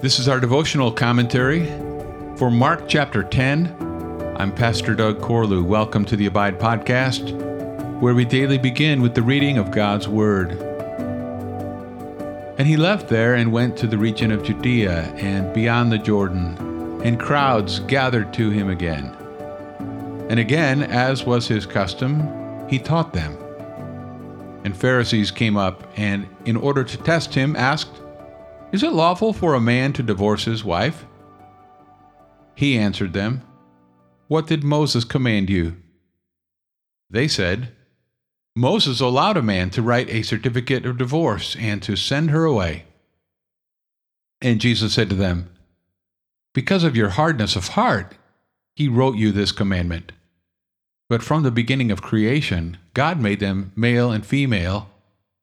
This is our devotional commentary for Mark chapter 10. I'm Pastor Doug Corlew. Welcome to the Abide Podcast, where we daily begin with the reading of God's Word. And he left there and went to the region of Judea and beyond the Jordan, and crowds gathered to him again. And again, as was his custom, he taught them. And Pharisees came up, and in order to test him, asked, is it lawful for a man to divorce his wife? He answered them, What did Moses command you? They said, Moses allowed a man to write a certificate of divorce and to send her away. And Jesus said to them, Because of your hardness of heart, he wrote you this commandment. But from the beginning of creation, God made them male and female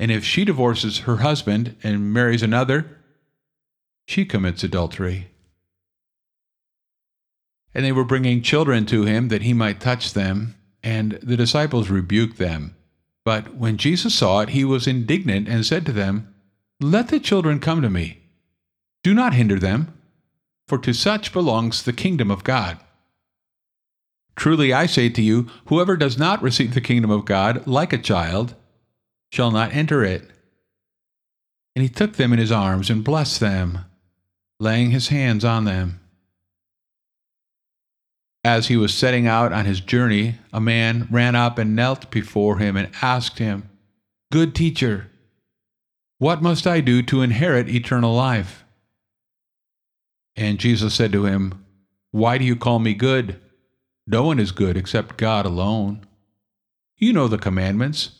And if she divorces her husband and marries another, she commits adultery. And they were bringing children to him that he might touch them, and the disciples rebuked them. But when Jesus saw it, he was indignant and said to them, Let the children come to me. Do not hinder them, for to such belongs the kingdom of God. Truly I say to you, whoever does not receive the kingdom of God like a child shall not enter it. And he took them in his arms and blessed them, laying his hands on them. As he was setting out on his journey, a man ran up and knelt before him and asked him, Good teacher, what must I do to inherit eternal life? And Jesus said to him, Why do you call me good? No one is good except God alone. You know the commandments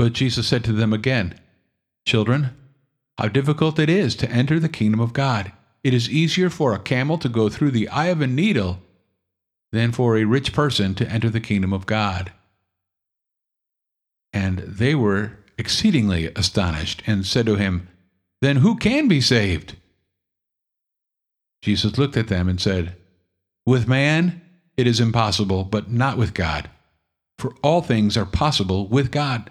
But Jesus said to them again, Children, how difficult it is to enter the kingdom of God. It is easier for a camel to go through the eye of a needle than for a rich person to enter the kingdom of God. And they were exceedingly astonished and said to him, Then who can be saved? Jesus looked at them and said, With man it is impossible, but not with God, for all things are possible with God.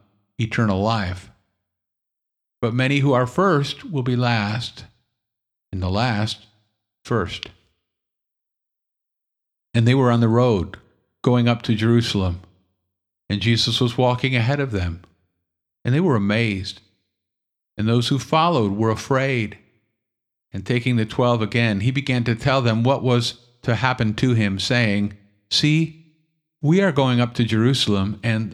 eternal life. But many who are first will be last, and the last first. And they were on the road, going up to Jerusalem, and Jesus was walking ahead of them, and they were amazed. And those who followed were afraid. And taking the twelve again, he began to tell them what was to happen to him, saying, See, we are going up to Jerusalem, and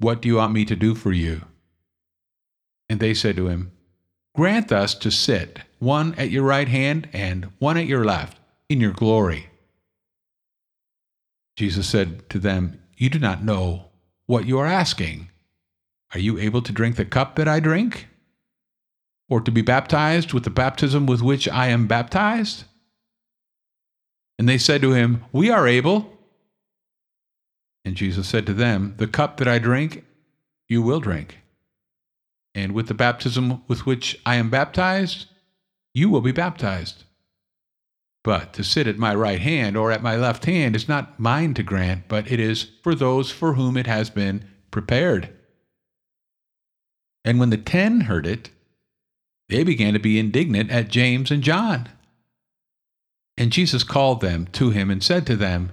What do you want me to do for you? And they said to him, Grant us to sit, one at your right hand and one at your left, in your glory. Jesus said to them, You do not know what you are asking. Are you able to drink the cup that I drink? Or to be baptized with the baptism with which I am baptized? And they said to him, We are able. And Jesus said to them, The cup that I drink, you will drink and with the baptism with which I am baptized, you will be baptized. But to sit at my right hand or at my left hand is not mine to grant, but it is for those for whom it has been prepared. And when the ten heard it, they began to be indignant at James and John. And Jesus called them to him and said to them,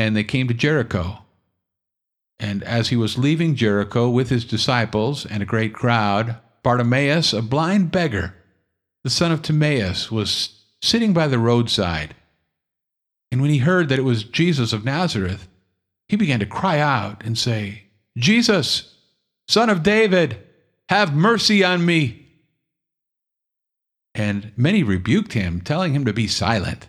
And they came to Jericho. And as he was leaving Jericho with his disciples and a great crowd, Bartimaeus, a blind beggar, the son of Timaeus, was sitting by the roadside. And when he heard that it was Jesus of Nazareth, he began to cry out and say, Jesus, son of David, have mercy on me. And many rebuked him, telling him to be silent.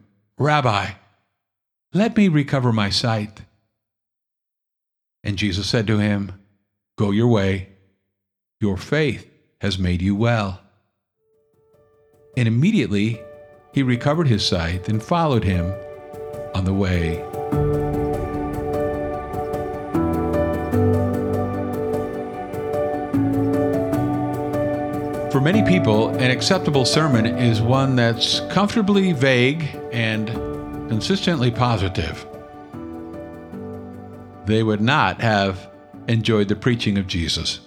Rabbi, let me recover my sight. And Jesus said to him, Go your way. Your faith has made you well. And immediately he recovered his sight and followed him on the way. For many people, an acceptable sermon is one that's comfortably vague and consistently positive, they would not have enjoyed the preaching of Jesus.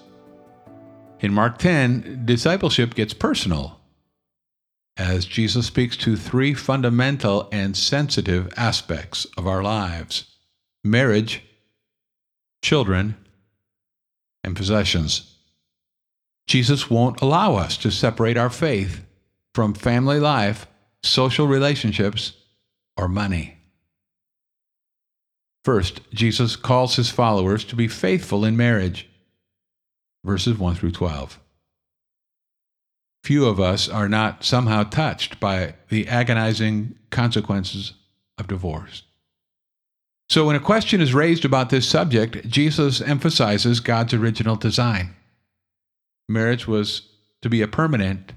In Mark 10, discipleship gets personal as Jesus speaks to three fundamental and sensitive aspects of our lives marriage, children, and possessions. Jesus won't allow us to separate our faith from family life, social relationships, or money. First, Jesus calls his followers to be faithful in marriage. Verses 1 through 12. Few of us are not somehow touched by the agonizing consequences of divorce. So, when a question is raised about this subject, Jesus emphasizes God's original design. Marriage was to be a permanent,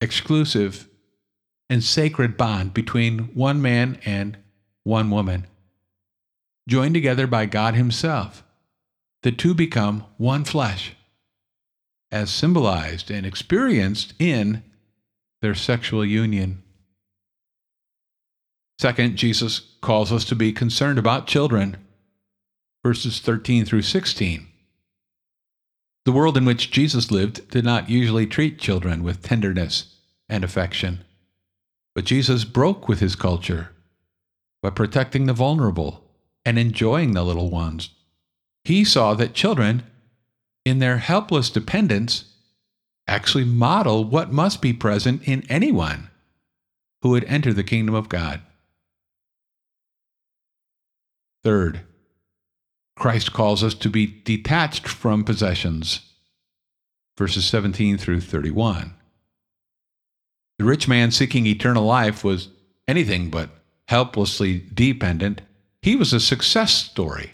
exclusive, and sacred bond between one man and one woman, joined together by God Himself. The two become one flesh, as symbolized and experienced in their sexual union. Second, Jesus calls us to be concerned about children. Verses 13 through 16. The world in which Jesus lived did not usually treat children with tenderness and affection. But Jesus broke with his culture by protecting the vulnerable and enjoying the little ones. He saw that children, in their helpless dependence, actually model what must be present in anyone who would enter the kingdom of God. Third, Christ calls us to be detached from possessions. Verses 17 through 31. The rich man seeking eternal life was anything but helplessly dependent. He was a success story,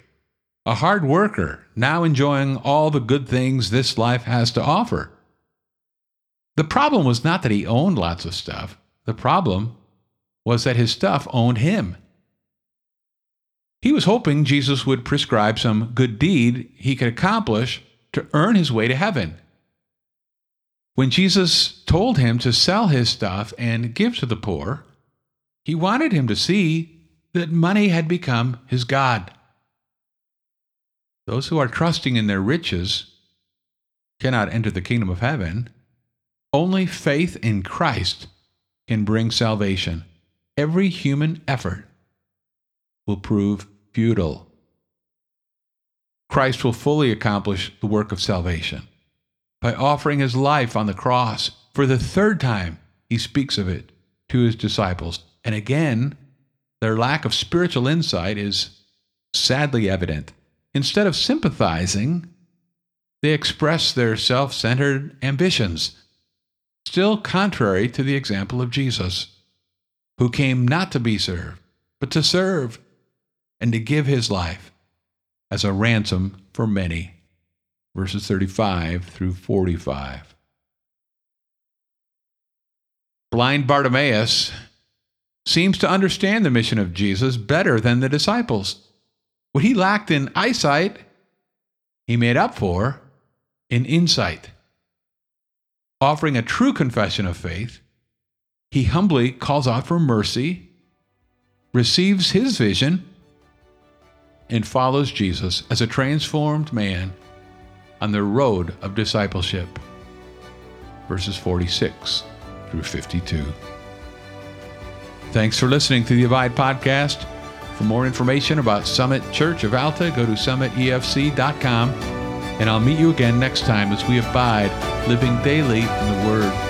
a hard worker, now enjoying all the good things this life has to offer. The problem was not that he owned lots of stuff. The problem was that his stuff owned him. He was hoping Jesus would prescribe some good deed he could accomplish to earn his way to heaven. When Jesus told him to sell his stuff and give to the poor, he wanted him to see that money had become his God. Those who are trusting in their riches cannot enter the kingdom of heaven. Only faith in Christ can bring salvation. Every human effort will prove futile. Christ will fully accomplish the work of salvation by offering his life on the cross. For the third time, he speaks of it to his disciples. And again, their lack of spiritual insight is sadly evident. Instead of sympathizing, they express their self centered ambitions, still contrary to the example of Jesus, who came not to be served, but to serve and to give his life as a ransom for many verses 35 through 45. Blind Bartimaeus seems to understand the mission of Jesus better than the disciples. What he lacked in eyesight, he made up for in insight. Offering a true confession of faith, he humbly calls out for mercy, receives his vision, and follows Jesus as a transformed man on the road of discipleship. Verses 46 through 52. Thanks for listening to the Abide Podcast. For more information about Summit Church of Alta, go to summitefc.com. And I'll meet you again next time as we abide, living daily in the Word